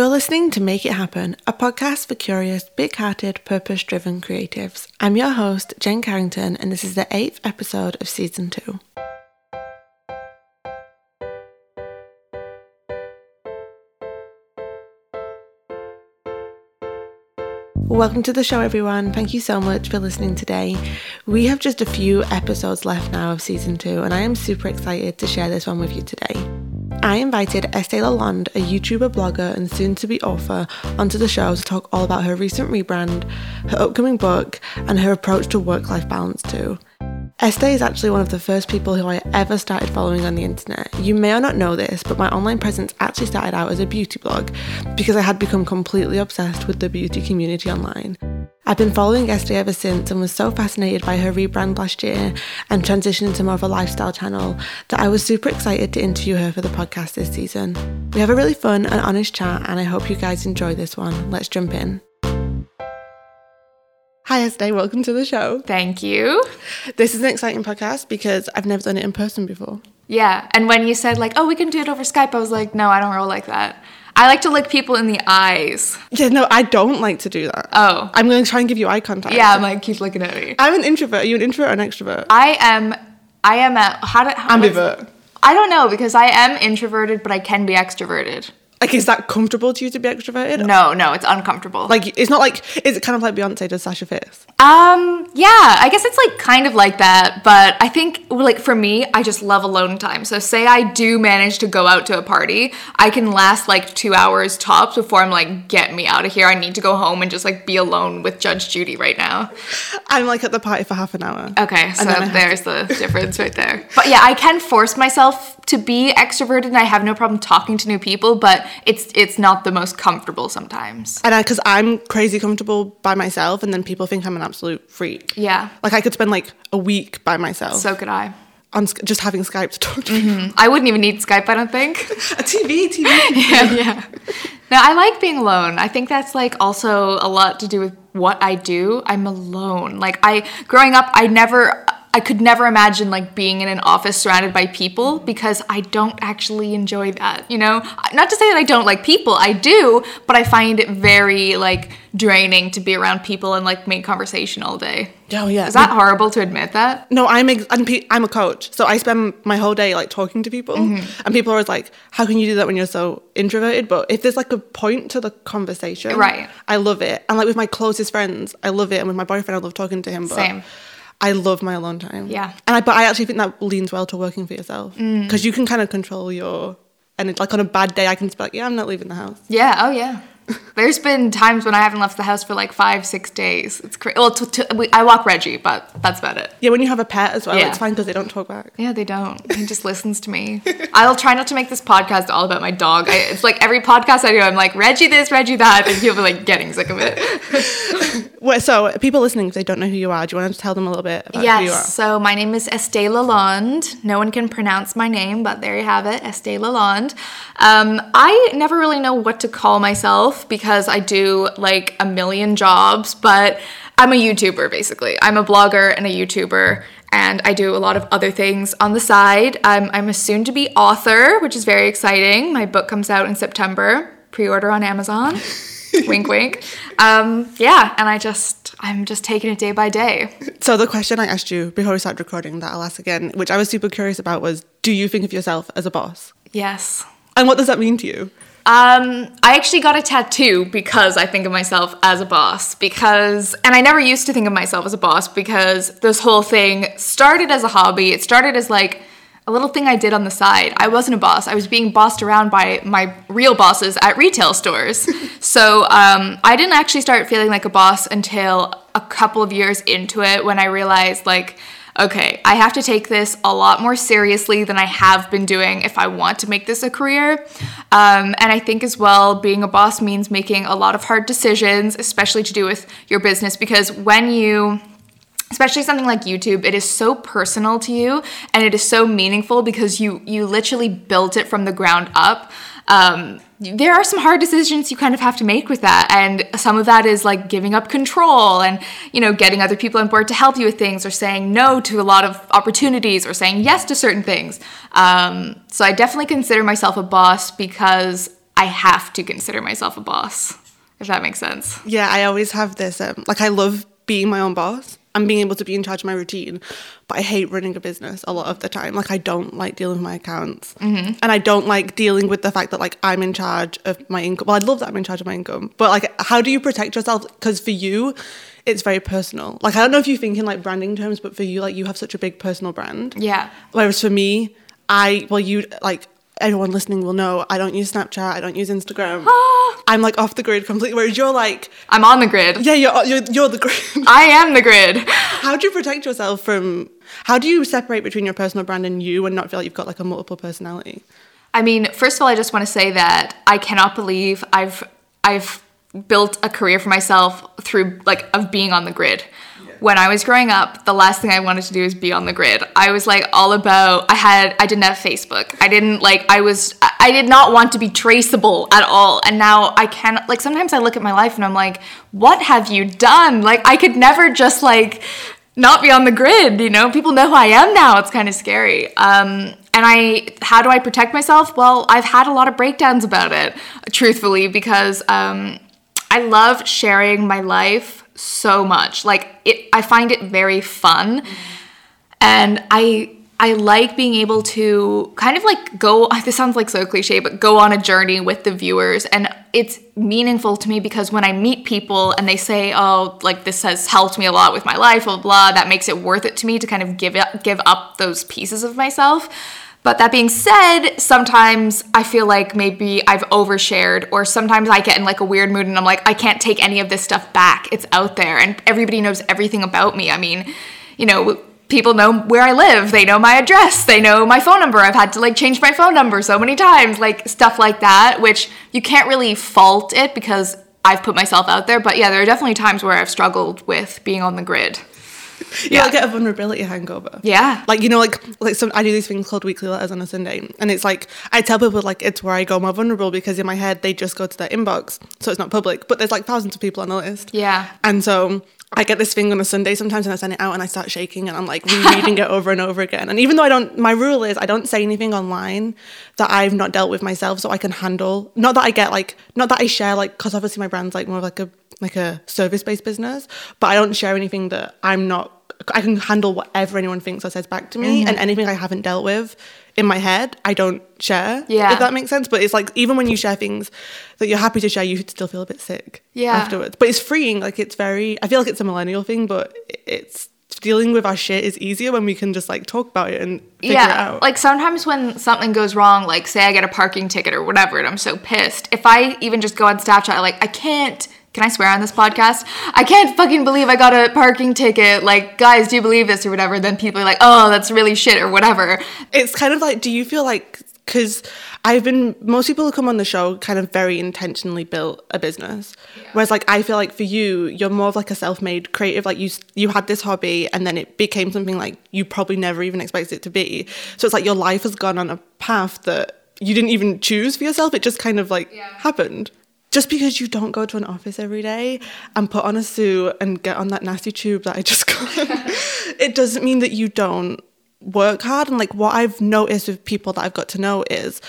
You're listening to Make It Happen, a podcast for curious, big hearted, purpose driven creatives. I'm your host, Jen Carrington, and this is the eighth episode of season two. Welcome to the show, everyone. Thank you so much for listening today. We have just a few episodes left now of season two, and I am super excited to share this one with you today. I invited Estee Lalonde, a YouTuber, blogger, and soon to be author, onto the show to talk all about her recent rebrand, her upcoming book, and her approach to work life balance, too. Estee is actually one of the first people who I ever started following on the internet. You may or not know this, but my online presence actually started out as a beauty blog because I had become completely obsessed with the beauty community online. I've been following Estee ever since and was so fascinated by her rebrand last year and transition into more of a lifestyle channel that I was super excited to interview her for the podcast this season. We have a really fun and honest chat, and I hope you guys enjoy this one. Let's jump in. Hi, Estee. Welcome to the show. Thank you. This is an exciting podcast because I've never done it in person before. Yeah. And when you said, like, oh, we can do it over Skype, I was like, no, I don't roll like that. I like to look people in the eyes. Yeah, no, I don't like to do that. Oh. I'm going to try and give you eye contact. Yeah, I'm like, keep looking at me. I'm an introvert. Are you an introvert or an extrovert? I am, I am a, how do, how, Ambivert. I don't know because I am introverted, but I can be extroverted. Like, is that comfortable to you to be extroverted? No, no, it's uncomfortable. Like, it's not like, is it kind of like Beyonce does Sasha Fierce? Um, yeah, I guess it's like kind of like that, but I think like for me, I just love alone time. So say I do manage to go out to a party, I can last like two hours tops before I'm like, get me out of here. I need to go home and just like be alone with Judge Judy right now. I'm like at the party for half an hour. Okay, so there's the difference right there. But yeah, I can force myself to be extroverted and I have no problem talking to new people, but it's it's not the most comfortable sometimes. And because I'm crazy comfortable by myself, and then people think I'm an absolute freak. Yeah. Like, I could spend like a week by myself So could I. on just having Skype to talk to people. I wouldn't even need Skype, I don't think. A TV, TV. yeah, yeah. Now I like being alone. I think that's like also a lot to do with what I do. I'm alone. Like I growing up, I never I could never imagine like being in an office surrounded by people because I don't actually enjoy that, you know? Not to say that I don't like people, I do, but I find it very like draining to be around people and like make conversation all day. Oh, yeah. Is that horrible to admit that? No, I'm ex- I'm, pe- I'm a coach, so I spend my whole day like talking to people, Mm-hmm. and people are always like, "How can you do that when you're so introverted?" But if there's like a point to the conversation, Right. I love it. And like with my closest friends, I love it, and with my boyfriend, I love talking to him. But Same. I love my alone time. Yeah. and I but I actually think that leans well to working for yourself Mm. because you can kind of control your. And it's like on a bad day, I can just be like, "Yeah, I'm not leaving the house." Yeah, oh yeah. There's been times when I haven't left the house for like five, six days. It's crazy. Well, t- t- we, I walk Reggie, but that's about it. Yeah, when you have a pet as well, Yeah. it's fine because they don't talk back. Yeah, they don't. He just listens to me. I'll try not to make this podcast all about my dog. I, it's like every podcast I do, I'm like Reggie this, Reggie that, and people are like getting sick of it. Well, so people listening, if they don't know who you are, do you want to tell them a little bit about who you are? Yes. So my name is Estee Lalonde. No one can pronounce my name, but there you have it, Estee Lalonde. Um, I never really know what to call myself because I do like a million jobs, but I'm a YouTuber basically. I'm a blogger and a YouTuber. And I do a lot of other things on the side. I'm, I'm a soon to be author, which is very exciting. My book comes out in September. Pre order on Amazon. wink, wink. Um, yeah, and I just, I'm just taking it day by day. So the question I asked you before we started recording that I'll ask again, which I was super curious about, was do you think of yourself as a boss? Yes. And what does that mean to you? Um, I actually got a tattoo because I think of myself as a boss. Because, and I never used to think of myself as a boss because this whole thing started as a hobby. It started as like a little thing I did on the side. I wasn't a boss. I was being bossed around by my real bosses at retail stores. so um, I didn't actually start feeling like a boss until a couple of years into it when I realized like, okay, I have to take this a lot more seriously than I have been doing if I want to make this a career. Um, and I think as well, being a boss means making a lot of hard decisions, especially to do with your business, because when you especially something like YouTube, it is so personal to you and it is so meaningful because you you literally built it from the ground up. Um, there are some hard decisions you kind of have to make with that, and some of that is like giving up control and you know getting other people on board to help you with things, or saying no to a lot of opportunities, or saying yes to certain things. Um, so I definitely consider myself a boss because I have to consider myself a boss, if that makes sense. Yeah, I always have this. Um, like, I love being my own boss and being able to be in charge of my routine, but I hate running a business a lot of the time. Like, I don't like dealing with my accounts, mm-hmm. and I don't like dealing with the fact that like I'm in charge of my income. Well, I love that I'm in charge of my income, but like, how do you protect yourself? Because for you, it's very personal. Like, I don't know if you think in like branding terms, but for you, like, you have such a big personal brand. Yeah. Whereas for me, I well, you like everyone listening will know I don't use Snapchat, I don't use Instagram. I'm like off the grid completely. Whereas you're like, I'm on the grid. yeah, you're you're, you're the grid. I am the grid. how do you protect yourself from? How do you separate between your personal brand and you, and not feel like you've got like a multiple personality? I mean, first of all, I just want to say that I cannot believe I've I've built a career for myself through like of being on the grid. When I was growing up, the last thing I wanted to do is be on the grid. I was like all about I had I didn't have Facebook. I didn't like I was I did not want to be traceable at all. And now I can like sometimes I look at my life and I'm like, what have you done? Like I could never just like not be on the grid, you know? People know who I am now. It's kind of scary. Um, and I, how do I protect myself? Well, I've had a lot of breakdowns about it, truthfully, because um, I love sharing my life so much. Like it, I find it very fun, and I I like being able to kind of like go. This sounds like so cliche, but go on a journey with the viewers, and it's meaningful to me because when I meet people and they say, "Oh, like this has helped me a lot with my life," blah blah, that makes it worth it to me to kind of give up, give up those pieces of myself. But that being said, sometimes I feel like maybe I've overshared, or sometimes I get in like a weird mood and I'm like, I can't take any of this stuff back. It's out there, and everybody knows everything about me. I mean, you know, people know where I live, they know my address, they know my phone number. I've had to like change my phone number so many times, like stuff like that, which you can't really fault it because I've put myself out there. But yeah, there are definitely times where I've struggled with being on the grid. Yeah, I get a vulnerability hangover. Yeah. Like you know, like like some I do these things called weekly letters on a Sunday, and it's like I tell people like it's where I go more vulnerable because in my head they just go to their inbox, so it's not public. But there's like thousands of people on the list. Yeah. And so I get this thing on a Sunday sometimes and I send it out and I start shaking and I'm like rereading it over and over again. And even though I don't, my rule is I don't say anything online that I've not dealt with myself so I can handle, not that I get like, not that I share like, cause obviously my brand's like more of like a, like a service based business, but I don't share anything that I'm not, I can handle whatever anyone thinks or says back to me Mm-hmm. and anything I haven't dealt with in my head, I don't share. Yeah. If that makes sense. But it's like, even when you share things that you're happy to share, you still feel a bit sick Yeah. afterwards. But it's freeing. Like it's very. I feel like it's a millennial thing, but it's dealing with our shit is easier when we can just like talk about it and figure it yeah, out. like sometimes when something goes wrong, like say I get a parking ticket or whatever, and I'm so pissed. If I even just go on Snapchat, like I can't. Can I swear on this podcast? I can't fucking believe I got a parking ticket. Like, guys, do you believe this or whatever? Then people are like, oh, that's really shit or whatever. it's kind of like, do you feel like because I've been most people who come on the show kind of very intentionally built a business, whereas like I feel like for you, you're more of like a self-made creative. Like you you had this hobby and then it became something like you probably never even expected it to be. So it's like your life has gone on a path that you didn't even choose for yourself. It just kind of like happened. Just because you don't go to an office every day and put on a suit and get on that nasty tube that I just got, it doesn't mean that you don't work hard. And like what I've noticed with people that I've got to know is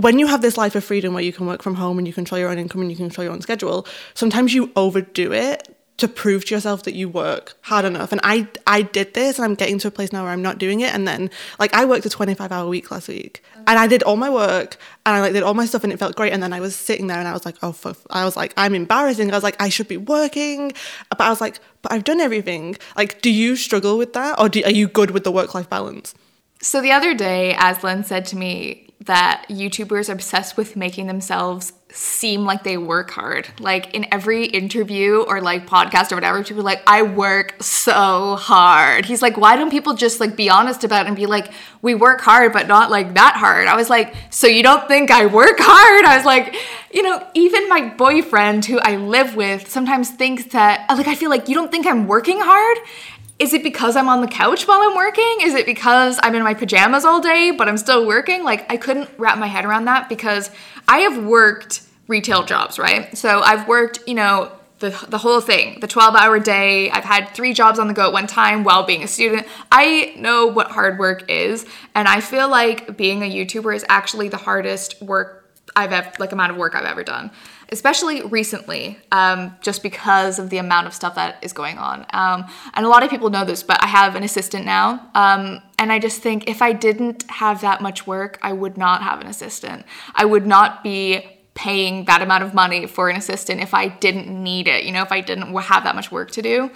when you have this life of freedom where you can work from home and you control your own income and you control your own schedule, sometimes you overdo it to prove to yourself that you work hard enough. And I I did this and I'm getting to a place now where I'm not doing it. And then like I worked a 25 hour week last week and I did all my work and I like did all my stuff and it felt great. And then I was sitting there and I was like, oh, fuck. I was like, I'm embarrassing. I was like, I should be working. But I was like, but I've done everything. Like, do you struggle with that? Or do, are you good with the work life balance? So the other day, Aslan said to me that YouTubers are obsessed with making themselves seem like they work hard. Like in every interview or like podcast or whatever, people like, I work so hard. He's like, why don't people just like be honest about it and be like, we work hard, but not like that hard? I was like, so you don't think I work hard? I was like, you know, even my boyfriend who I live with sometimes thinks that, like, I feel like you don't think I'm working hard? Is it because I'm on the couch while I'm working? Is it because I'm in my pajamas all day but I'm still working? Like I couldn't wrap my head around that because I have worked retail jobs, right? So I've worked, you know, the, the whole thing, the 12 hour day. I've had three jobs on the go at one time while being a student. I know what hard work is. And I feel like being a YouTuber is actually the hardest work I've ever, like amount of work I've ever done, especially recently, um, just because of the amount of stuff that is going on. Um, and a lot of people know this, but I have an assistant now, um, and I just think if I didn't have that much work, I would not have an assistant. I would not be paying that amount of money for an assistant if I didn't need it. You know, if I didn't have that much work to do.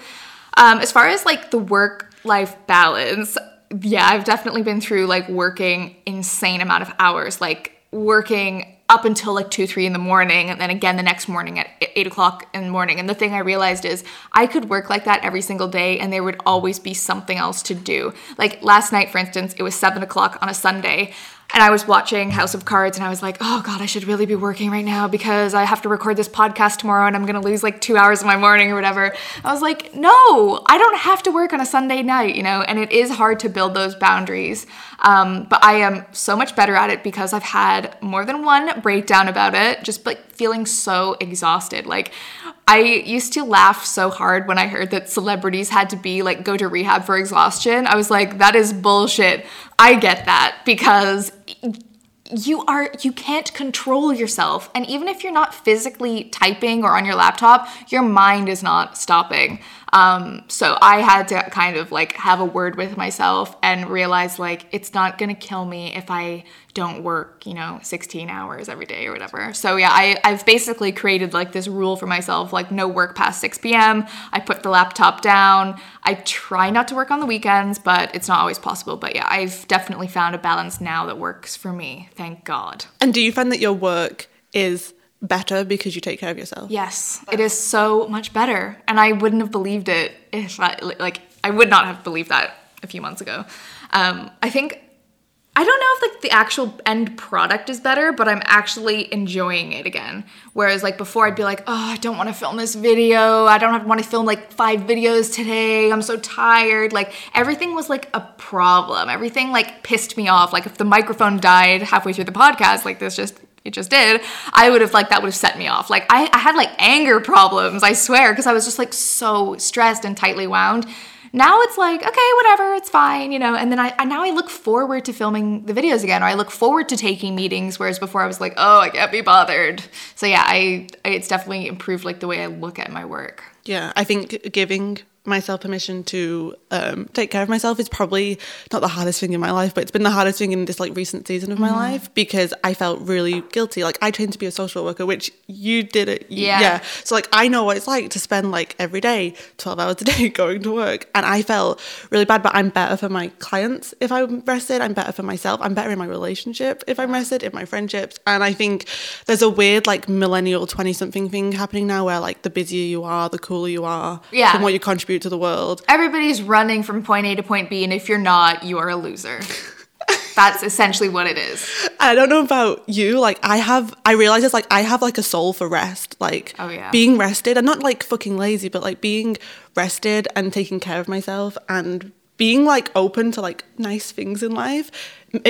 Um, as far as like the work life balance, yeah, I've definitely been through like working insane amount of hours, like working up until like two, three in the morning, and then again the next morning at eight o'clock in the morning. And the thing I realized is I could work like that every single day, and there would always be something else to do. Like last night, for instance, it was seven o'clock on a Sunday and I was watching House of Cards and I was like, oh God, I should really be working right now because I have to record this podcast tomorrow and I'm gonna lose like two hours of my morning or whatever. I was like, no, I don't have to work on a Sunday night, you know, and it is hard to build those boundaries. Um, but I am so much better at it because I've had more than one breakdown about it, just like feeling so exhausted. Like, I used to laugh so hard when I heard that celebrities had to be like go to rehab for exhaustion. I was like, that is bullshit. I get that because you are you can't control yourself and even if you're not physically typing or on your laptop your mind is not stopping um, so I had to kind of like have a word with myself and realize like it's not gonna kill me if I don't work, you know, 16 hours every day or whatever. So yeah, I, I've basically created like this rule for myself, like no work past 6 p.m. I put the laptop down. I try not to work on the weekends, but it's not always possible. But yeah, I've definitely found a balance now that works for me. Thank God. And do you find that your work is better because you take care of yourself. Yes, it is so much better. And I wouldn't have believed it if I, like, I would not have believed that a few months ago. Um, I think, I don't know if like the actual end product is better, but I'm actually enjoying it again. Whereas like before I'd be like, oh, I don't want to film this video. I don't want to film like five videos today. I'm so tired. Like everything was like a problem. Everything like pissed me off. Like if the microphone died halfway through the podcast, like this just it just did, I would have like that would have set me off. Like I, I had like anger problems, I swear, because I was just like so stressed and tightly wound. Now it's like, okay, whatever, it's fine, you know. And then I, I now I look forward to filming the videos again, or I look forward to taking meetings, whereas before I was like, oh, I can't be bothered. So yeah, I, I it's definitely improved like the way I look at my work. Yeah, I think giving myself permission to um, take care of myself is probably not the hardest thing in my life, but it's been the hardest thing in this like recent season of my mm. life because I felt really guilty. Like I trained to be a social worker, which you did it. Yeah. yeah. So like I know what it's like to spend like every day, 12 hours a day going to work. And I felt really bad, but I'm better for my clients if I'm rested. I'm better for myself. I'm better in my relationship if I'm rested, in my friendships. And I think there's a weird like millennial 20 something thing happening now where like the busier you are, the cooler you are, yeah. the more you contribute contribute to the world. Everybody's running from point A to point B, and if you're not, you are a loser. That's essentially what it is. I don't know about you. Like I have, I realize it's like I have like a soul for rest. Like oh, yeah. being rested. I'm not like fucking lazy, but like being rested and taking care of myself and being like open to like nice things in life.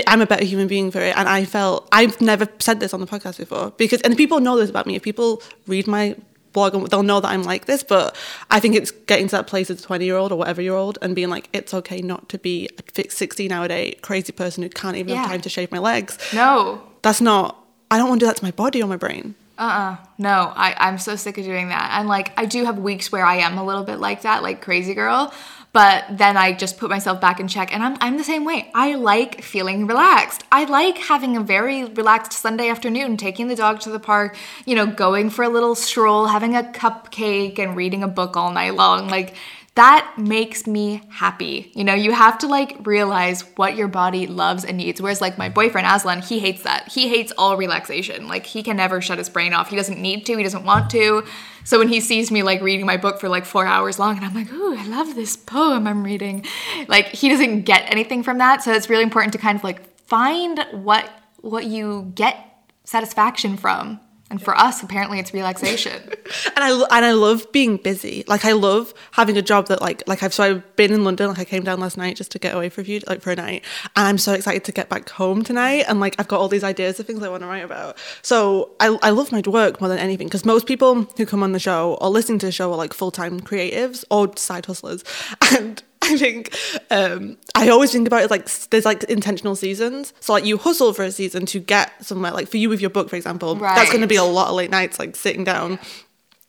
I'm a better human being for it. And I felt I've never said this on the podcast before because and people know this about me. If people read my blog and they'll know that I'm like this. But I think it's getting to that place as a 20 year old or whatever year old and being like, it's okay not to be a 16 hour day crazy person who can't even yeah. have time to shave my legs. No. That's not, I don't want to do that to my body or my brain. Uh-uh. No, I, I'm so sick of doing that. And like I do have weeks where I am a little bit like that, like crazy girl. But then I just put myself back in check and I'm, I'm the same way. I like feeling relaxed. I like having a very relaxed Sunday afternoon, taking the dog to the park, you know, going for a little stroll, having a cupcake and reading a book all night long. Like, that makes me happy. You know, you have to like realize what your body loves and needs. Whereas, like, my boyfriend Aslan, he hates that. He hates all relaxation. Like, he can never shut his brain off. He doesn't need to, he doesn't want to. So when he sees me like reading my book for like four hours long, and I'm like, ooh, I love this poem I'm reading, like, he doesn't get anything from that. So it's really important to kind of like find what what you get satisfaction from and for us, apparently, it's relaxation. and I and I love being busy. Like I love having a job that like like I've so I've been in London. Like I came down last night just to get away for a few like for a night, and I'm so excited to get back home tonight. And like I've got all these ideas of things I want to write about. So I I love my work more than anything because most people who come on the show or listening to the show are like full time creatives or side hustlers, and I think um, I always think about it like there's like intentional seasons. So like you hustle for a season to get somewhere. Like for you with your book, for example, that's going to be a lot of late nights, like sitting down.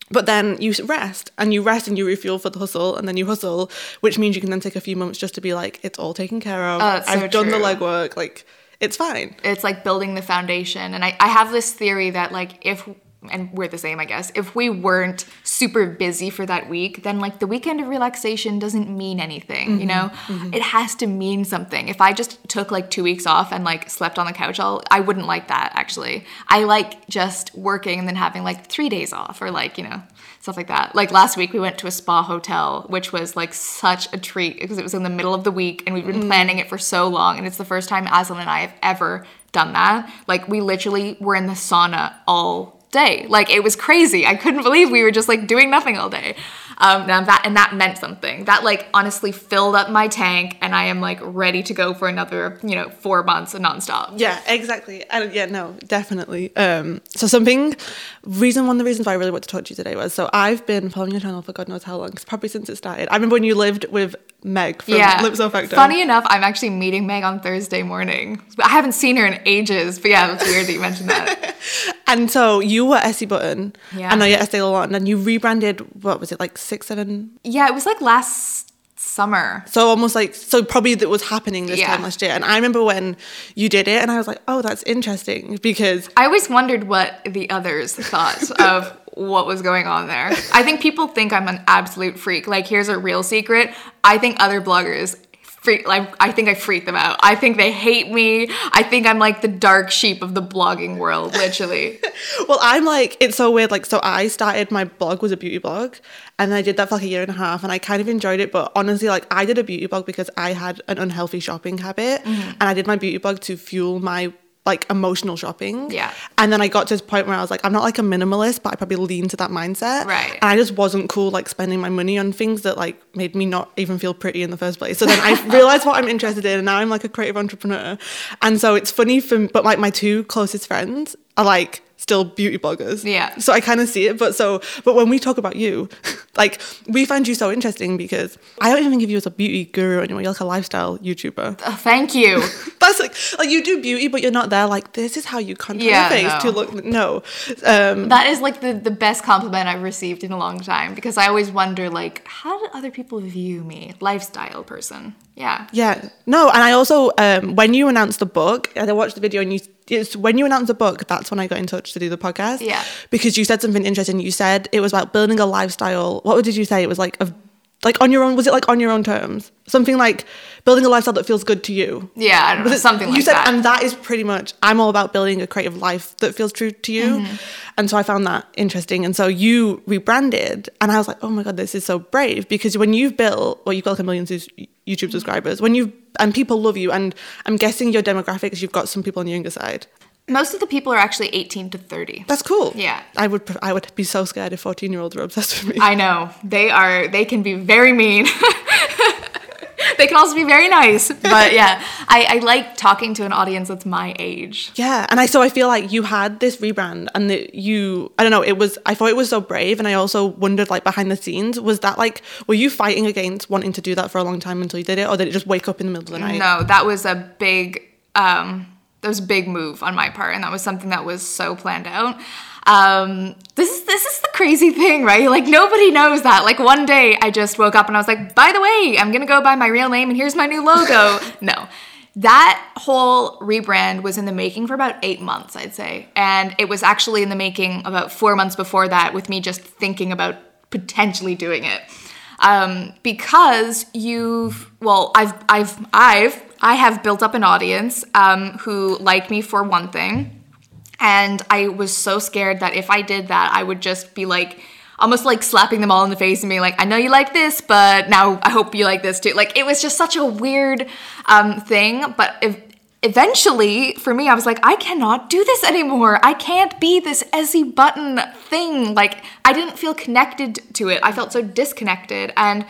But then you rest and you rest and you refuel for the hustle and then you hustle, which means you can then take a few moments just to be like, it's all taken care of. Oh, I've done true. the legwork. Like it's fine. it's like building the foundation and I, I have this theory that like if and we're the same i guess. If we weren't super busy for that week then like the weekend of relaxation doesn't mean anything you mm-hmm. know? Mm-hmm. It has to mean something. If i just took like two weeks off and like slept on the couch all i wouldn't like that actually. I like just working and then having like three days off or like you know stuff like that. Like last week we went to a spa hotel which was like such a treat because it was in the middle of the week and we've been mm-hmm. planning it for so long and it's the first time Aslan and I have ever done that. Like we literally were in the sauna all day. Like it was crazy. I couldn't believe we were just like doing nothing all day. Um, and that and that meant something. That like honestly filled up my tank, and I am like ready to go for another you know four months nonstop. Yeah, exactly. And yeah, no, definitely. Um, so something, reason one of the reasons why I really wanted to talk to you today was so I've been following your channel for God knows how long, probably since it started. I remember when you lived with Meg from yeah. Lipso Factor. Funny enough, I'm actually meeting Meg on Thursday morning. I haven't seen her in ages, but yeah, it's weird that you mentioned that. And so you were Essie Button, Yeah. and now you're Estee Lauder, and you rebranded. What was it like six, seven? yeah, it was like last summer. So almost like so probably that was happening this Yeah. time last year. And I remember when you did it, and I was like, oh, that's interesting because I always wondered what the others thought of what was going on there. I think people think I'm an absolute freak. Like, here's a real secret. I think other bloggers freak like I think I freak them out. I think they hate me. I think I'm like the dark sheep of the blogging world, literally. well, I'm like, it's so weird. Like, so I started my blog was a beauty blog, and I did that for like a year and a half, and I kind of enjoyed it. But honestly, like, I did a beauty blog because I had an unhealthy shopping habit, Mm-hmm. and I did my beauty blog to fuel my like emotional shopping. Yeah. And then I got to this point where I was like, I'm not like a minimalist, but I probably lean to that mindset. Right. And I just wasn't cool like spending my money on things that like made me not even feel pretty in the first place. So then I realized what I'm interested in, and now I'm like a creative entrepreneur. And so it's funny for, but like my two closest friends are like still beauty bloggers. Yeah. So I kind of see it, but so, but when we talk about you, like we find you so interesting because I don't even give you as a beauty guru anymore. You're like a lifestyle YouTuber. Oh, thank you. That's like, like you do beauty, but you're not there. Like this is how you contour Yeah, your face no. to look. No, um, That is like the, the best compliment I've received in a long time because I always wonder like how do other people view me? Lifestyle person. Yeah. Yeah, no, and I also um, when you announced the book, and I watched the video, and you it's when you announced the book, that's when I got in touch to do the podcast. Yeah. because you said something interesting. You said it was about building a lifestyle. What did you say? It was like of like on your own. Was it like on your own terms? Something like building a lifestyle that feels good to you. Yeah, I don't know, Was it- something like that? you like said, that. and that is pretty much. I'm all about building a creative life that feels true to you, Mm-hmm. and so I found that interesting. And so you rebranded, and I was like, oh my god, this is so brave because when you've built, well, you've got like a million YouTube subscribers, when you've and people love you, and I'm guessing your demographics, you've got some people on the younger side. Most of the people are actually 18 to 30. That's cool. Yeah. I would I would be so scared if 14 year olds were obsessed with me. I know. They are they can be very mean. they can also be very nice. But yeah, I, I like talking to an audience that's my age. Yeah, and I so I feel like you had this rebrand and that you I don't know, it was I thought it was so brave and I also wondered like behind the scenes, was that like were you fighting against wanting to do that for a long time until you did it or did it just wake up in the middle of the night? No, that was a big um that was a big move on my part and that was something that was so planned out. Um this is this is the crazy thing, right? Like nobody knows that. Like one day I just woke up and I was like, "By the way, I'm to go by my real name and here's my new logo." no. That whole rebrand was in the making for about 8 months, I'd say. And it was actually in the making about 4 months before that with me just thinking about potentially doing it um, because you've well i've i've i've i have built up an audience um, who like me for one thing and i was so scared that if i did that i would just be like almost like slapping them all in the face and being like i know you like this but now i hope you like this too like it was just such a weird um, thing but if eventually, for me, I was like, I cannot do this anymore. I can't be this Essie Button thing. Like, I didn't feel connected to it. I felt so disconnected. And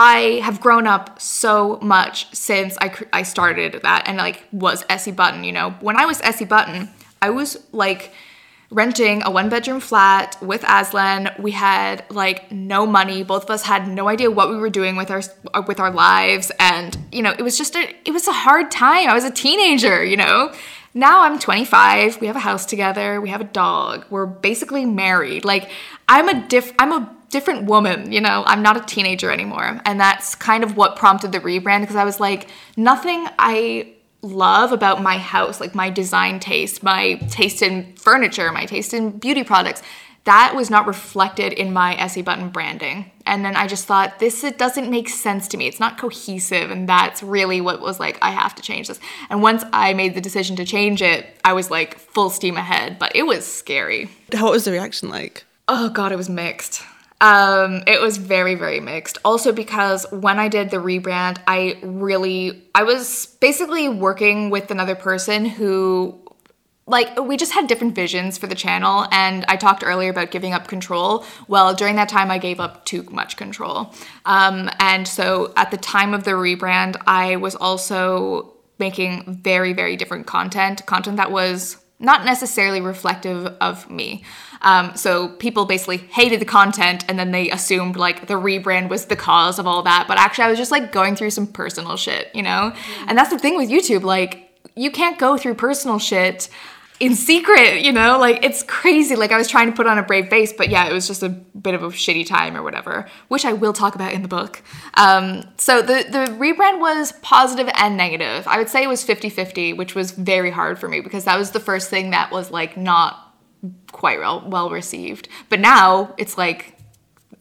I have grown up so much since I, I started that and like was Essie Button, you know. When I was Essie Button, I was like renting a one bedroom flat with Aslan. We had like no money. Both of us had no idea what we were doing with our uh, with our lives and you know, it was just a it was a hard time. I was a teenager, you know. Now I'm 25. We have a house together. We have a dog. We're basically married. Like I'm a diff I'm a different woman, you know. I'm not a teenager anymore. And that's kind of what prompted the rebrand because I was like nothing I love about my house, like my design taste, my taste in furniture, my taste in beauty products, that was not reflected in my Essie Button branding. And then I just thought, this it doesn't make sense to me. It's not cohesive. And that's really what was like, I have to change this. And once I made the decision to change it, I was like full steam ahead. But it was scary. What was the reaction like? Oh, God, it was mixed. Um, it was very, very mixed. Also, because when I did the rebrand, I really, I was basically working with another person who, like, we just had different visions for the channel. And I talked earlier about giving up control. Well, during that time, I gave up too much control. Um, and so at the time of the rebrand, I was also making very, very different content, content that was not necessarily reflective of me. Um, so people basically hated the content and then they assumed like the rebrand was the cause of all that. But actually, I was just like going through some personal shit, you know? And that's the thing with YouTube. Like, you can't go through personal shit in secret, you know? Like, it's crazy. Like, I was trying to put on a brave face, but yeah, it was just a bit of a shitty time or whatever, which I will talk about in the book. Um, so the, the rebrand was positive and negative. I would say it was 50 50, which was very hard for me because that was the first thing that was like not quite well, well received. But now it's like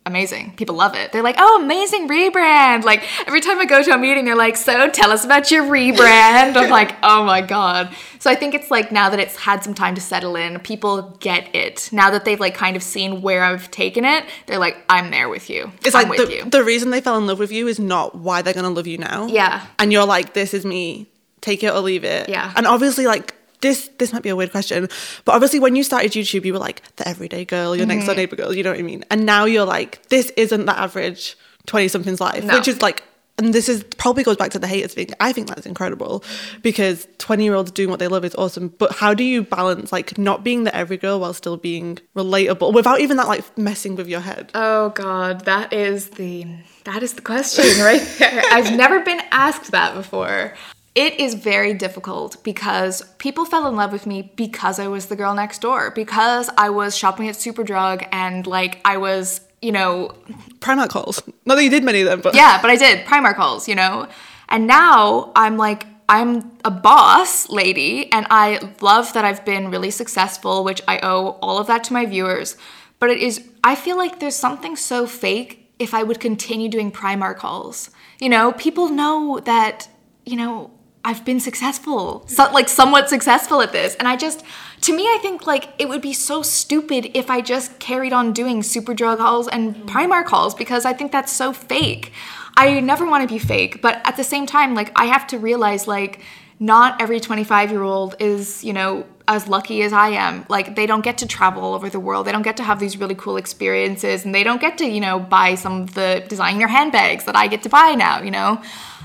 amazing. People love it. They're like, oh, amazing rebrand. Like every time I go to a meeting, they're like, so tell us about your rebrand. I'm like, oh my God. So I think it's like now that it's had some time to settle in, people get it. Now that they've like kind of seen where I've taken it, they're like, I'm there with you. It's I'm like the, the reason they fell in love with you is not why they're gonna love you now. Yeah. And you're like, this is me. Take it or leave it. Yeah. And obviously, like this this might be a weird question, but obviously when you started YouTube, you were like the everyday girl, your next door Mm-hmm. neighbor girl, you know what I mean? And now you're like, this isn't the average 20 something's life, No. which is like and this is probably goes back to the haters thing. I think that's incredible because 20 year olds doing what they love is awesome. But how do you balance like not being the every girl while still being relatable without even that like messing with your head? Oh God, that is the that is the question right there. I've never been asked that before. It is very difficult because people fell in love with me because I was the girl next door, because I was shopping at Superdrug and like I was, you know, Primark hauls. Not that you did many of them, but yeah, but I did Primark hauls, you know. And now I'm like I'm a boss lady and I love that I've been really successful, which I owe all of that to my viewers. But it is I feel like there's something so fake if I would continue doing Primark hauls. You know, people know that, you know, I've been successful, so, like somewhat successful at this. And I just, to me, I think like it would be so stupid if I just carried on doing Superdrug hauls and mm. Primark hauls because I think that's so fake. I never want to be fake, but at the same time, like I have to realize like not every 25 year old is, you know, as lucky as I am. Like they don't get to travel all over the world. They don't get to have these really cool experiences and they don't get to, you know, buy some of the designer handbags that I get to buy now, you know?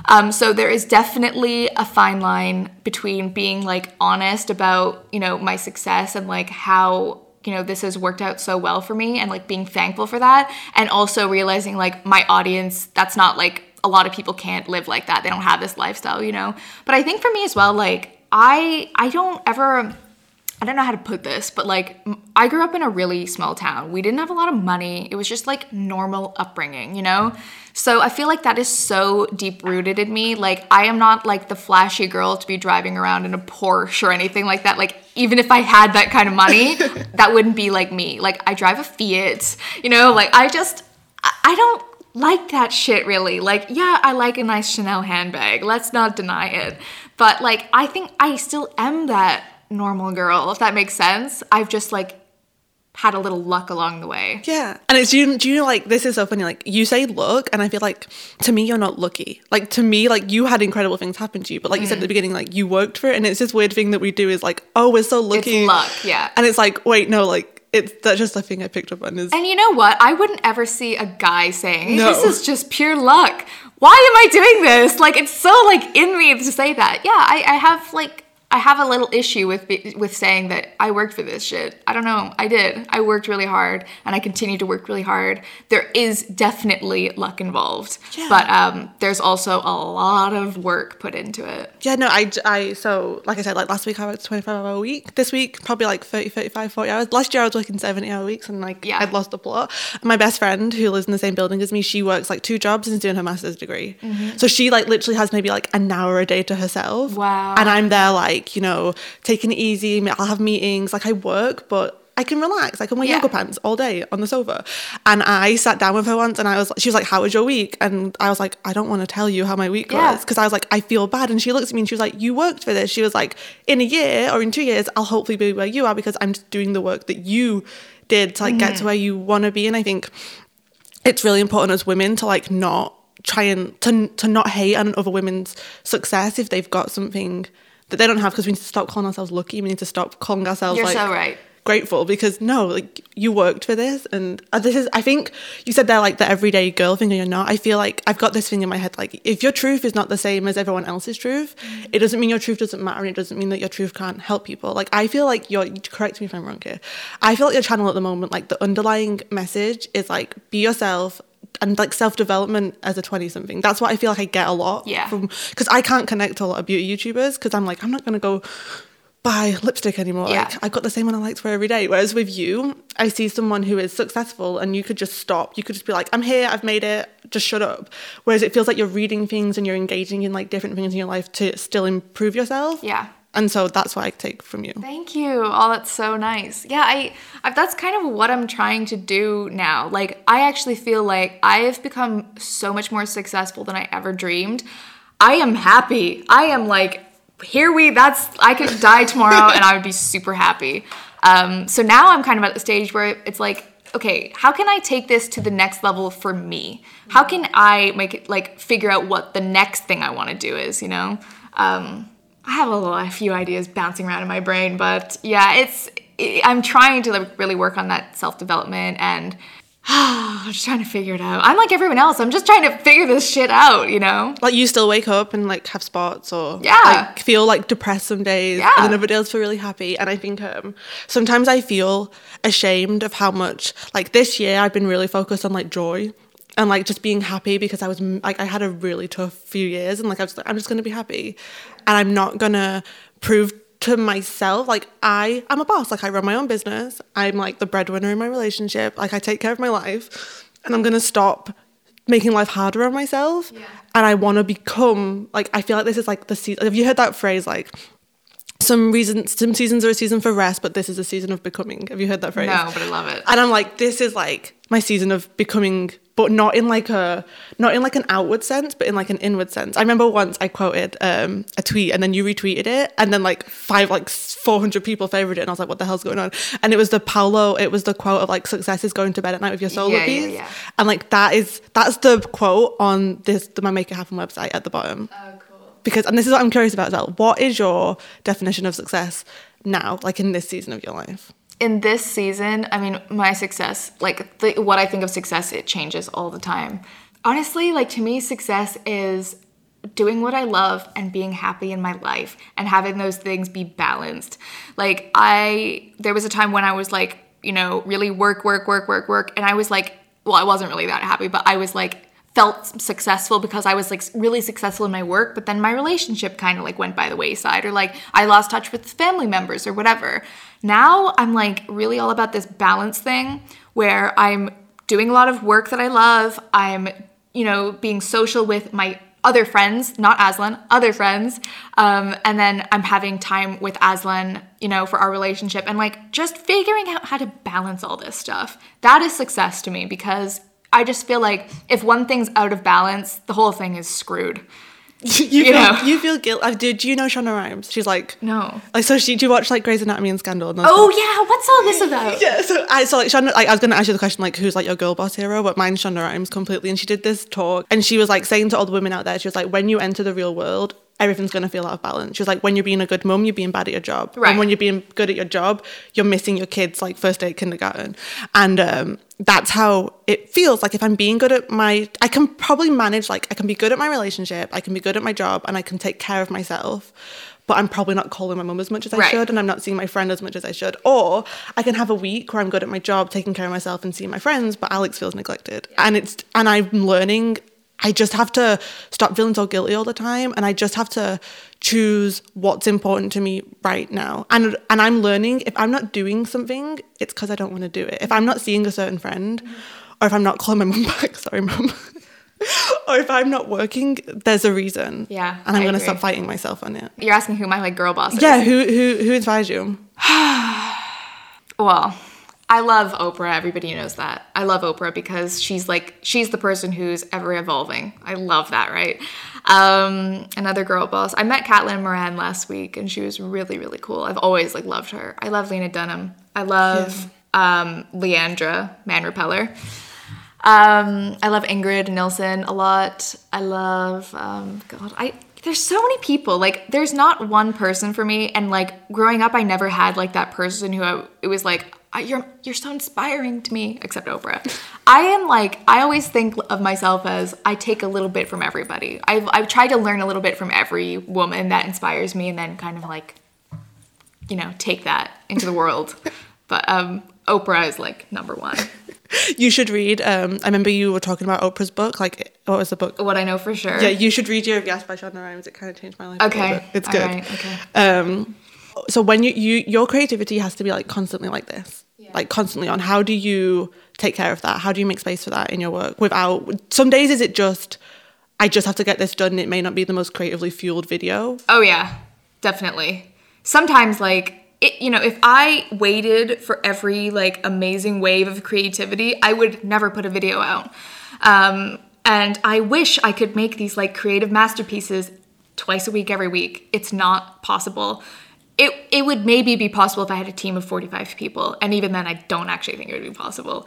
Um, so there is definitely a fine line between being like honest about, you know, my success and like how you know this has worked out so well for me and like being thankful for that and also realizing like my audience that's not like a lot of people can't live like that they don't have this lifestyle you know but i think for me as well like i i don't ever I don't know how to put this, but like I grew up in a really small town. We didn't have a lot of money. It was just like normal upbringing, you know? So I feel like that is so deep rooted in me. Like I am not like the flashy girl to be driving around in a Porsche or anything like that. Like even if I had that kind of money, that wouldn't be like me. Like I drive a Fiat, you know? Like I just I don't like that shit really. Like, yeah, I like a nice Chanel handbag. Let's not deny it. But like, I think I still am that normal girl, if that makes sense. I've just like had a little luck along the way. Yeah. And it's, do you, do you know, like, this is so funny. Like, you say look, and I feel like to me, you're not lucky. Like, to me, like, you had incredible things happen to you. But, like you said at the mm. beginning, like, you worked for it. And it's this weird thing that we do is like, oh, we're so lucky. It's luck, yeah. And it's like, wait, no, like, it's that's just the thing I picked up on is. And you know what? I wouldn't ever see a guy saying, No. "This is just pure luck." Why am I doing this? Like it's so like in me to say that. Yeah, I, I have like I have a little issue with with saying that I worked for this shit. I don't know. I did. I worked really hard, and I continue to work really hard. There is definitely luck involved, Yeah. but um, there's also a lot of work put into it. Yeah, no, I, I, so, like I said, like last week I worked 25 hour a week. This week, probably like 30, 35, 40 hours. Last year I was working 70 hour weeks and like Yeah. I'd lost the plot. My best friend who lives in the same building as me, she works like two jobs and is doing her master's degree. So she like literally has maybe like an hour a day to herself. Wow. And I'm there like, you know, taking it easy. I'll have meetings. Like I work, but I can relax. I can wear Yeah. yoga pants all day on the sofa. And I sat down with her once and I was, she was like, how was your week? And I was like, I don't want to tell you how my week Yeah. was because I was like, I feel bad. And she looked at me and she was like, You worked for this. She was like, In a year or in two years, I'll hopefully be where you are because I'm just doing the work that you did to like get to mm-hmm. where you want to be. And I think it's really important as women to like not try and to, to not hate on other women's success if they've got something that they don't have because we need to stop calling ourselves lucky. We need to stop calling ourselves You're like so right. grateful because no, like you worked for this, and uh, this is. I think you said they're like the everyday girl thing, and you're not. I feel like I've got this thing in my head, like if your truth is not the same as everyone else's truth, it doesn't mean your truth doesn't matter, and it doesn't mean that your truth can't help people. Like I feel like you're. Correct me if I'm wrong here. I feel like your channel at the moment, like the underlying message is like be yourself. And like self development as a 20 something. That's what I feel like I get a lot Yeah. from because I can't connect to a lot of beauty YouTubers because I'm like, I'm not gonna go buy lipstick anymore. Yeah. Like I've got the same one I like to wear every day. Whereas with you, I see someone who is successful and you could just stop. You could just be like, I'm here, I've made it, just shut up. Whereas it feels like you're reading things and you're engaging in like different things in your life to still improve yourself. Yeah. And so that's what I take from you. Thank you. Oh, that's so nice. Yeah, I, I that's kind of what I'm trying to do now. Like I actually feel like I have become so much more successful than I ever dreamed. I am happy. I am like here we that's I could die tomorrow and I would be super happy. Um so now I'm kind of at the stage where it's like okay, how can I take this to the next level for me? How can I make it like figure out what the next thing I want to do is, you know? Um I have a, little, a few ideas bouncing around in my brain, but yeah, it's i I'm trying to like, really work on that self development and I'm just trying to figure it out. I'm like everyone else. I'm just trying to figure this shit out, you know? Like you still wake up and like have spots or Yeah. like feel like depressed some days Yeah. and then other days feel really happy. And I think um sometimes I feel ashamed of how much like this year I've been really focused on like joy and like just being happy because I was like I had a really tough few years and like I was like I'm just gonna be happy. And I'm not gonna prove to myself like I I'm a boss. Like I run my own business. I'm like the breadwinner in my relationship. Like I take care of my life. And I'm gonna stop making life harder on myself. And I want to become like I feel like this is like the season have you heard that phrase like some reasons some seasons are a season for rest but this is a season of becoming? Have you heard that phrase? No, but I love it. and I'm like, this is like my season of becoming, but not in like a, not in like an outward sense, but in like an inward sense. I remember once I quoted um, a tweet and then you retweeted it, and then like five, like 400 people favored it, and I was like, what the hell's going on? And it was the Paulo, it was the quote of like, success is going to bed at night with your solar Yeah, yeah, piece. yeah. And like that is, that's the quote on this, the My Make It Happen website at the bottom Oh, cool. because and this is what I'm curious about as well. What is your definition of success now, like in this season of your life? In this season, I mean, my success, like what I think of success, it changes all the time. Honestly, like to me, success is doing what I love and being happy in my life and having those things be balanced. Like, I, there was a time when I was like, you know, really work, work, work, work, work. And I was like, well, I wasn't really that happy, but I was like, felt successful because I was like really successful in my work, but then my relationship kind of like went by the wayside or like I lost touch with family members or whatever. Now I'm like really all about this balance thing where I'm doing a lot of work that I love. I'm, you know, being social with my other friends, not Aslan, other friends. Um, and then I'm having time with Aslan, you know, for our relationship and like just figuring out how to balance all this stuff. That is success to me because I just feel like if one thing's out of balance, the whole thing is screwed. you, You feel, know. you feel guilt. Uh, do, do you know Shonda Rhimes? She's like, No. like so. She do you watch like Grey's Anatomy and Scandal? And Oh yeah, what's all this about? Yeah, so I so like Shonda, like I was gonna ask you the question like who's like your girl boss hero, but mine's Shonda Rhimes completely. And she did this talk, and she was like saying to all the women out there, she was like, when you enter the real world, everything's gonna feel out of balance. She was like, when you're being a good mum, you're being bad at your job, Right. and when you're being good at your job, you're missing your kids like first day at kindergarten, and um, that's how it feels. Like if I'm being good at my, I can probably manage. Like I can be good at my relationship, I can be good at my job, and I can take care of myself. But I'm probably not calling my mum as much as I Right. should, and I'm not seeing my friend as much as I should. Or I can have a week where I'm good at my job, taking care of myself and seeing my friends, but Alex feels neglected. And it's and I'm learning I just have to stop feeling so guilty all the time and I just have to choose what's important to me right now. And and I'm learning if I'm not doing something, it's because I don't want to do it. If I'm not seeing a certain friend or if I'm not calling my mum back, sorry mum. or if I'm not working, there's a reason. Yeah, And I'm gonna agree. stop fighting myself on it. You're asking who my like girl boss is. Yeah, who who who inspires you? Well, I love Oprah. Everybody knows that. I love Oprah because she's like she's the person who's ever evolving. I love that, right? Um, another girl boss. I met Caitlin Moran last week, and she was really really cool. I've always like loved her. I love Lena Dunham. I love um, Leandra Man Repeller. Um, I love Ingrid Nilsen a lot. I love um, God. I there's so many people. Like there's not one person for me. And like growing up, I never had like that person who I, it was like I, you're you're so inspiring to me. Except Oprah. I am like I always think of myself as I take a little bit from everybody. I've I've tried to learn a little bit from every woman that inspires me, and then kind of like you know take that into the world. But um, Oprah is like number one. You should read. Um, I remember you were talking about Oprah's book. Like, what was the book? What I know for sure. Yeah, you should read Year of Yes by Shonda Rhimes. It kind of changed my life. Okay. it's good. right, okay. Um, so when you, you your creativity has to be like constantly like this. Like constantly on. How do you take care of that? How do you make space for that in your work? Without some days, is it just I just have to get this done? It may not be the most creatively fueled video. Oh yeah, definitely. Sometimes like it, you know, if I waited for every like amazing wave of creativity, I would never put a video out. Um, and I wish I could make these like creative masterpieces twice a week, every week. It's not possible. It, it would maybe be possible if I had a team of 45 people. And even then, I don't actually think it would be possible.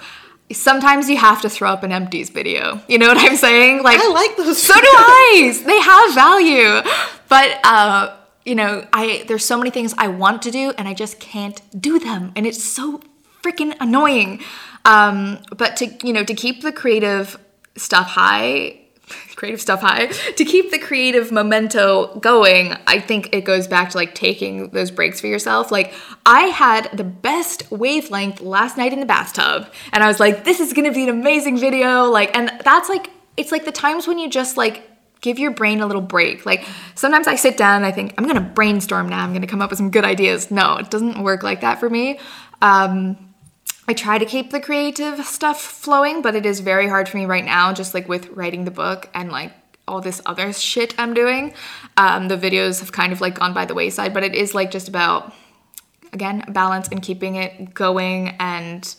Sometimes you have to throw up an empties video. You know what I'm saying? Like I like those. so do I. They have value. But uh, you know, I there's so many things I want to do and I just can't do them. And it's so freaking annoying. Um, but to you know, to keep the creative stuff high, creative stuff high, to keep the creative memento going, I think it goes back to like taking those breaks for yourself. Like I had the best wavelength last night in the bathtub and I was like, this is gonna be an amazing video. Like, and that's like it's like the times when you just like give your brain a little break. Like sometimes I sit down and I think I'm gonna brainstorm now. I'm gonna come up with some good ideas. No, it doesn't work like that for me. Um, I try to keep the creative stuff flowing, but it is very hard for me right now, just like with writing the book and like all this other shit I'm doing. Um, the videos have kind of like gone by the wayside, but it is like just about again balance and keeping it going and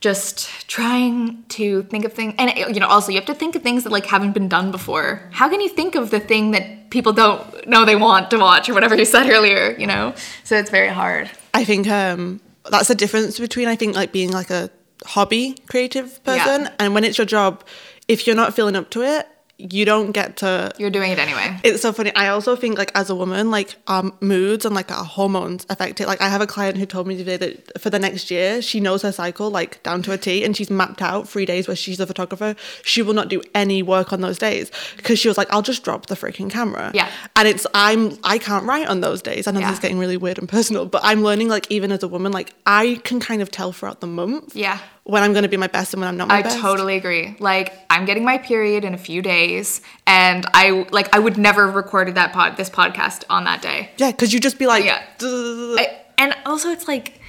just trying to think of things and you know also you have to think of things that like haven't been done before. How can you think of the thing that people don't know they want to watch or whatever you said earlier you know? So it's very hard. I think um, that's the difference between I think like being like a hobby creative person Yeah. and when it's your job. If you're not feeling up to it, you don't get to you're doing it anyway it's so funny. I also think like as a woman, like our moods and like our hormones affect it. Like I have a client who told me today that for the next year, she knows her cycle like down to a T and she's mapped out three days where she's a photographer. She will not do any work on those days because she was like, I'll just drop the freaking camera. Yeah. And it's I'm I can't write on those days. I know Yeah. this is getting really weird and personal, but I'm learning like even as a woman, like I can kind of tell throughout the month. Yeah. When I'm gonna be my best and when I'm not my I best. I totally agree. Like I'm getting my period in a few days, and I like I would never have recorded that pod this podcast on that day. Yeah, because you just be like, Yeah. I, and also, it's like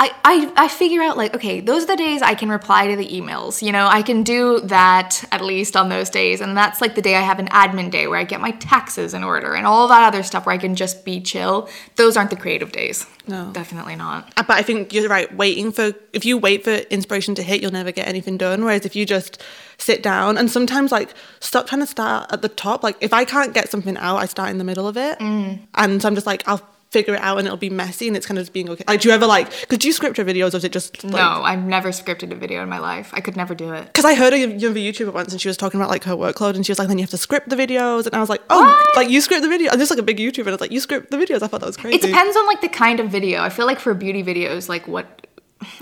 I, I, I figure out like okay those are the days i can reply to the emails you know i can do that at least on those days and that's like the day i have an admin day where i get my taxes in order and all that other stuff where i can just be chill those aren't the creative days No. definitely not Uh, But I think you're right. Waiting for if you wait for inspiration to hit, you'll never get anything done. Whereas if you just sit down and sometimes like stop trying to start at the top. Like if I can't get something out, I start in the middle of it, Mm. and so I'm just like I'll figure it out and it'll be messy and it's kind of just being okay. Like do you ever like? could you script your videos or is it just like, no i've never scripted a video in my life i could never do it Because I heard a younger YouTuber once and she was talking about like her workload and she was like, then you have to script the videos. And I was like, oh, What? like you script the video. And just like a big YouTuber. And I was like, you script the videos. I thought that was crazy. It depends on like the kind of video. I feel like for beauty videos, like what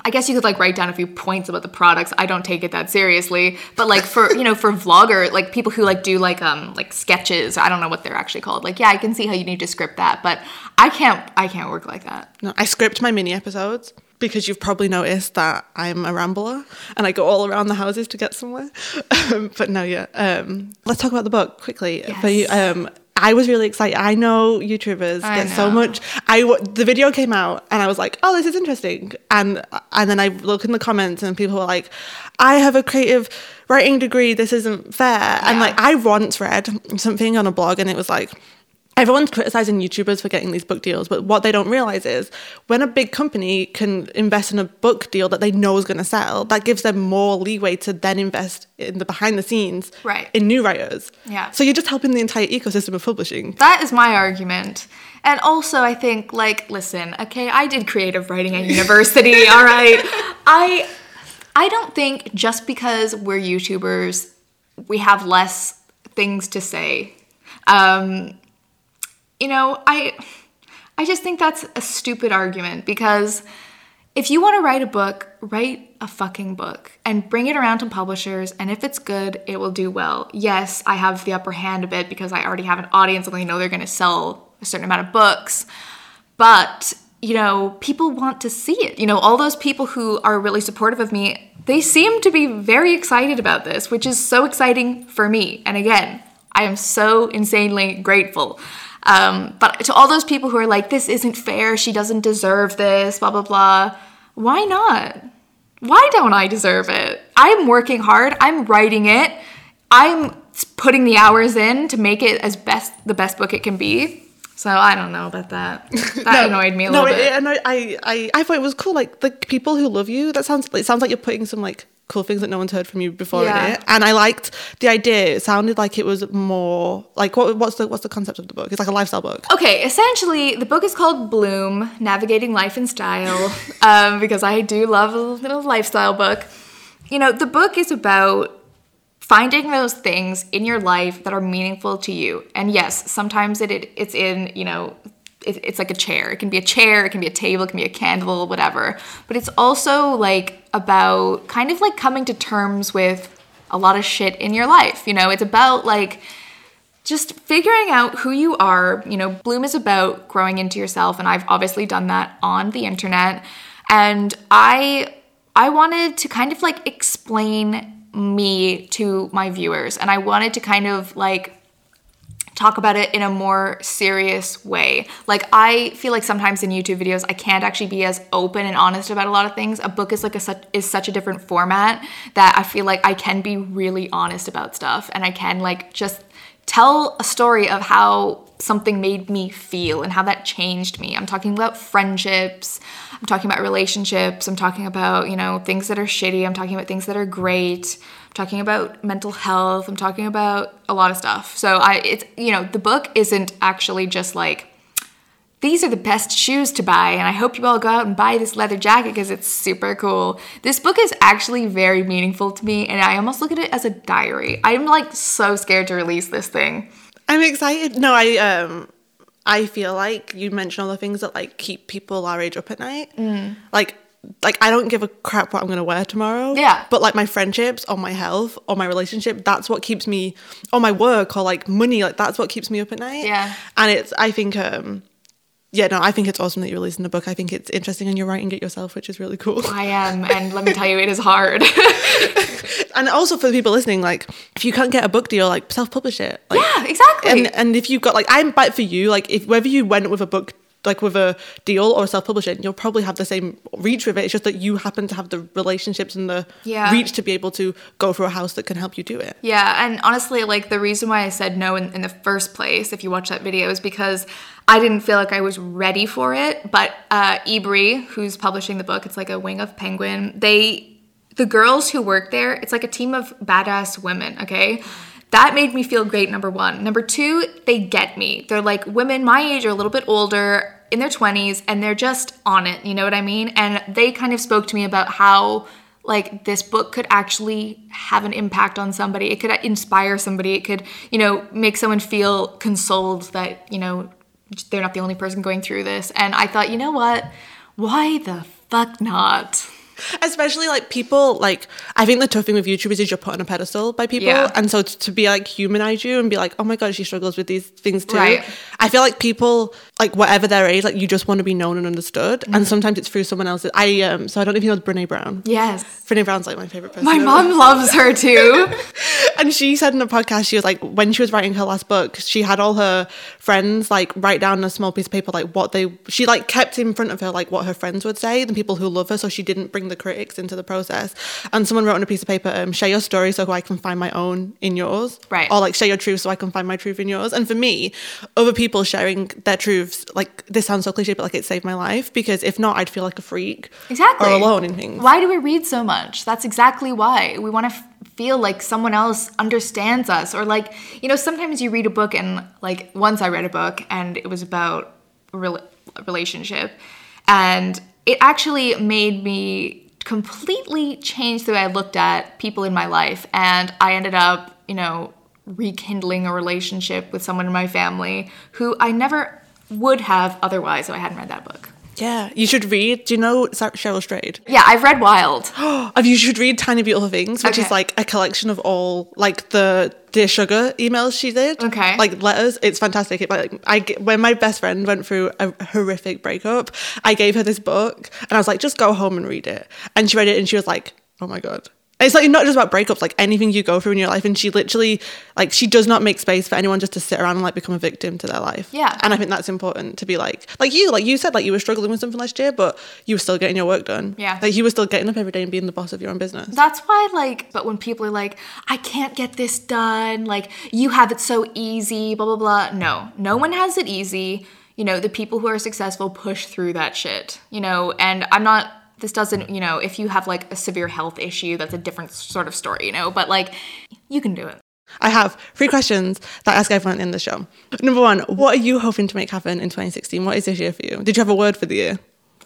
I guess you could like write down a few points about the products. I don't take it that seriously. But like for you know, for vlogger, like people who like do like um like sketches, I don't know what they're actually called. Like, yeah, I can see how you need to script that, but I can't I can't work like that. No, I script my mini episodes because you've probably noticed that I'm a rambler and I go all around the houses to get somewhere. Um, but no, yeah. Um, let's talk about the book quickly. For you, Yes. um, I was really excited. I know YouTubers I get so much. I the video came out and I was like, oh, this is interesting. And and then I look in the comments and people were like, I have a creative writing degree. This isn't fair. And like I once read something on a blog and it was like everyone's criticizing YouTubers for getting these book deals, but what they don't realize is when a big company can invest in a book deal that they know is going to sell, that gives them more leeway to then invest in the behind the scenes Right. in new writers. Yeah. So you're just helping the entire ecosystem of publishing. That is my argument. And also, I think, like, listen, okay, I did creative writing at university, all right? I, I don't think just because we're YouTubers, we have less things to say. Um, you know, I, I just think that's a stupid argument because if you want to write a book, write a fucking book and bring it around to publishers. And if it's good, it will do well. Yes, I have the upper hand a bit because I already have an audience and I know they're going to sell a certain amount of books. But, you know, people want to see it. You know, all those people who are really supportive of me, they seem to be very excited about this, which is so exciting for me. And again, I am so insanely grateful. Um, but to all those people who are like, this isn't fair, she doesn't deserve this, blah, blah, blah, why not? Why don't I deserve it? I'm working hard, I'm writing it, I'm putting the hours in to make it as best the best book it can be. So I don't know about that. That annoyed me a no, little bit. it annoyed, I, I, I thought it was cool. Like the people who love you, that sounds, it sounds like you're putting some like cool things that no one's heard from you before Yeah. in it. And I liked the idea. It sounded like it was more like what, what's the what's the concept of the book? It's like a lifestyle book. Okay, essentially, the book is called Bloom Navigating Life and Style um, because I do love a little lifestyle book. You know, the book is about finding those things in your life that are meaningful to you. And yes, sometimes it, it it's in, you know, it, it's like a chair. It can be a chair, it can be a table, it can be a candle, whatever. But it's also like about kind of like coming to terms with a lot of shit in your life. You know, it's about like just figuring out who you are. You know, Bloom is about growing into yourself, and I've obviously done that on the internet. And I I wanted to kind of like explain me to my viewers, and I wanted to kind of like talk about it in a more serious way. Like I feel like sometimes in YouTube videos I can't actually be as open and honest about a lot of things. A book is like a such is such a different format that I feel like I can be really honest about stuff and I can like just tell a story of how something made me feel and how that changed me. I'm talking about friendships, I'm talking about relationships, I'm talking about, you know, things that are shitty, I'm talking about things that are great. Talking about mental health, I'm talking about a lot of stuff. So I it's you know, the book isn't actually just like these are the best shoes to buy, and I hope you all go out and buy this leather jacket because it's super cool. This book is actually very meaningful to me, and I almost look at it as a diary. I'm like so scared to release this thing. I'm excited. No, I um I feel like you mentioned all the things that like keep people our age up at night. Mm. Like like I don't give a crap what I'm gonna wear tomorrow. Yeah. But like my friendships or my health or my relationship, that's what keeps me or my work or like money, like that's what keeps me up at night. Yeah. And it's I think um yeah, no, I think it's awesome that you're releasing the book. I think it's interesting and you're writing it yourself, which is really cool. I am, and let me tell you, it is hard. And also for the people listening, like if you can't get a book deal, like self-publish it. Like, yeah, exactly. and and if you've got like I'm but for you like if whether you went with a book like with a deal or self-publishing, you'll probably have the same reach with it. It's just that you happen to have the relationships and the Yeah. reach to be able to go through a house that can help you do it. Yeah, and honestly, like the reason why I said no in, in the first place, if you watch that video, is because I didn't feel like I was ready for it. But uh, Ebury, who's publishing the book, it's like a wing of Penguin. They, the girls who work there, it's like a team of badass women. Okay. That made me feel great, number one. Number two, they get me. They're like women my age or a little bit older, in their 20s, and they're just on it. You know what I mean? And they kind of spoke to me about how like this book could actually have an impact on somebody it could inspire somebody it could you know make someone feel consoled that you know they're not the only person going through this and i thought you know what why the fuck not Especially like people like I think the tough thing with YouTubers is you're put on a pedestal by people, Yeah. and so to, to be like humanize you and be like, oh my god, she struggles with these things too. Right. I feel like people like whatever their age, like you just want to be known and understood, Mm-hmm. and sometimes it's through someone else's. I um so I don't know if you know Brene Brown. yes Brene Brown's like my favorite person. my ever. mom loves her too and she said in a podcast she was like when she was writing her last book she had all her friends like write down on a small piece of paper like what they she like kept in front of her like what her friends would say the people who love her so she didn't bring the critics into the process and someone wrote on a piece of paper um, share your story so i can find my own in yours Right. or like share your truth so i can find my truth in yours and for me other people sharing their truths like this sounds so cliche but like it saved my life because if not i'd feel like a freak exactly. or alone in things. Why do we read so much? That's exactly why. We want to f- feel like someone else understands us or like you know sometimes you read a book and like once i read a book and it was about a relationship and it actually made me completely change the way i looked at people in my life and i ended up you know rekindling a relationship with someone in my family who i never would have otherwise if i hadn't read that book yeah you should read do you know cheryl strayed yeah i've read wild Of you should read Tiny Beautiful Things, which is like a collection of all like the Dear Sugar emails she did. Okay. Like letters. It's fantastic. It, like I when my best friend went through a horrific breakup, I gave her this book and I was like, just go home and read it. And she read it and she was like, oh my god. It's like not just about breakups, like anything you go through in your life. And she literally, like, she does not make space for anyone just to sit around and like become a victim to their life. Yeah. And I think that's important to be like, like you, like you said, like you were struggling with something last year, but you were still getting your work done. Yeah. Like you were still getting up every day and being the boss of your own business. That's why, like, but when people are like, I can't get this done, like, you have it so easy, blah, blah, blah. No, no one has it easy. You know, the people who are successful push through that shit, you know, and I'm not, this doesn't, you know, if you have like a severe health issue, that's a different sort of story, you know, but like, you can do it. I have three questions that I ask everyone in the show. Number one, what are you hoping to make happen in 2016? What is this year for you? Did you have a word for the year?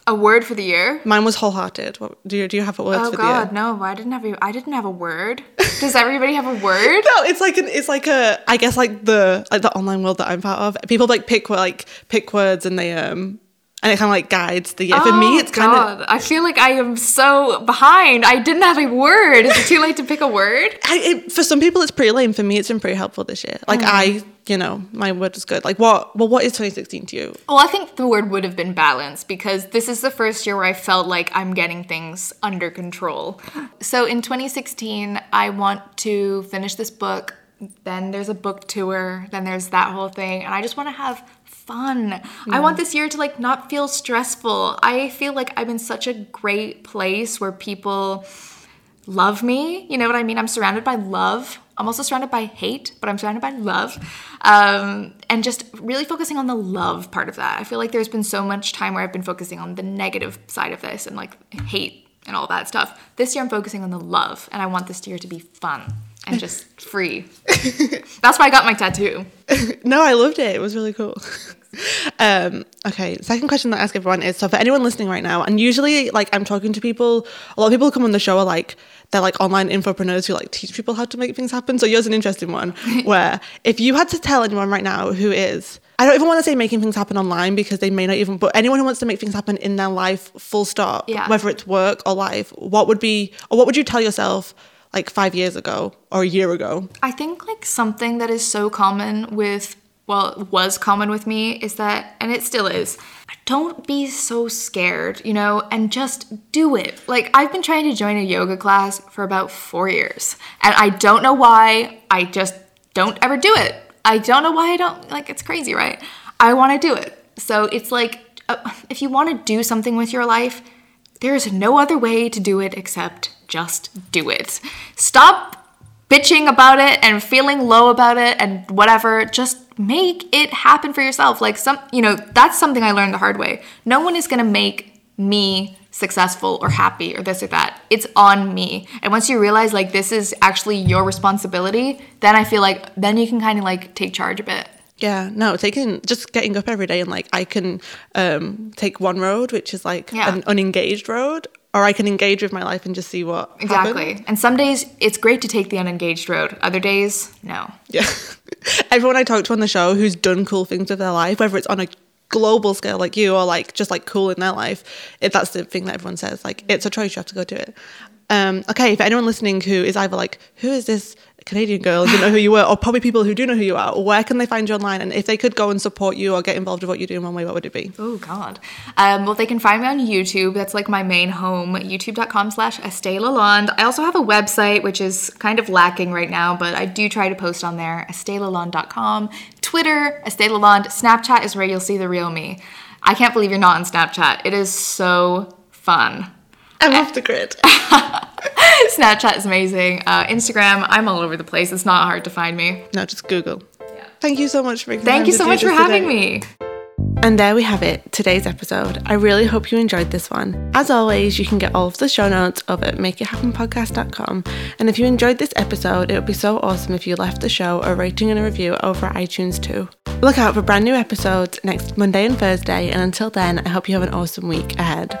A word for the year? Mine was wholehearted. What, do you do you have a word Oh for God, the year? no! I didn't have a. I didn't have a word. Does everybody have a word? No, it's like an it's like a I guess like the like the online world that I'm part of. People like pick like pick words and they um and it kind of like guides the year. for me, Oh, it's kind of. I feel like I am so behind. I didn't have a word. Is it too late to pick a word? I, it, for some people it's pretty lame. For me, it's been pretty helpful this year. Like oh. I, you know, my word is good. Like what? Well, what is 2016 to you? Well, I think the word would have been balance because this is the first year where I felt like I'm getting things under control. So in 2016, I want to finish this book. Then there's a book tour. Then there's that whole thing. And I just want to have fun. I want this year to like not feel stressful. I feel like I'm in such a great place where people love me. You know what I mean? I'm surrounded by love. I'm also surrounded by hate, but I'm surrounded by love. Um, and just really focusing on the love part of that. I feel like there's been so much time where I've been focusing on the negative side of this and like hate and all that stuff. This year I'm focusing on the love, and I want this year to be fun and just free. That's why I got my tattoo. no, I loved it. It was really cool. um, okay, second question that I ask everyone is so for anyone listening right now, and usually like I'm talking to people, a lot of people who come on the show are like they're like online infopreneurs who like teach people how to make things happen. So yours is an interesting one where if you had to tell anyone right now who is I don't even want to say making things happen online because they may not even but anyone who wants to make things happen in their life full stop, Yeah. whether it's work or life, what would be or what would you tell yourself like five years ago or a year ago? I think like something that is so common with well, was common with me is that and it still is. Don't be so scared, you know, and just do it. Like I've been trying to join a yoga class for about 4 years, and I don't know why. I just don't ever do it. I don't know why I don't like it's crazy, right? I want to do it. So it's like uh, if you want to do something with your life, there is no other way to do it except just do it. Stop bitching about it and feeling low about it and whatever. Just make it happen for yourself. Like some, you know, that's something I learned the hard way. No one is going to make me successful or happy or this or that. It's on me. And once you realize like this is actually your responsibility, then I feel like then you can kind of like take charge a bit. Yeah, no, taking just getting up every day and like I can um take one road, which is like Yeah. an unengaged road, or I can engage with my life and just see what Exactly. happens. And some days it's great to take the unengaged road. Other days, no. Yeah. Everyone I talk to on the show who's done cool things with their life, whether it's on a global scale like you or like just like cool in their life, if that's the thing that everyone says. Like it's a choice, you have to go do it. Um, okay, for anyone listening who is either like, who is this Canadian girl, didn't know who you were, or probably people who do know who you are, where can they find you online? And if they could go and support you or get involved with what you do in one way, what would it be? Oh God. Um, well, they can find me on YouTube. That's like my main home. YouTube.com slash Estee Lalonde. I also have a website which is kind of lacking right now, but I do try to post on there. EsteeLalonde.com. Twitter, Estee Lalonde. Snapchat is where you'll see the real me. I can't believe you're not on Snapchat. It is so fun. I'm off the grid. Snapchat is amazing. Uh, Instagram, I'm all over the place. It's not hard to find me. No, just Google. Yeah. Thank you so much for Thank you so much for having today. me. And there we have it, today's episode. I really hope you enjoyed this one. As always, you can get all of the show notes over at makeithappenpodcast.com. And if you enjoyed this episode, it would be so awesome if you left the show a rating and a review over at iTunes too. Look out for brand new episodes next Monday and Thursday. And until then, I hope you have an awesome week ahead.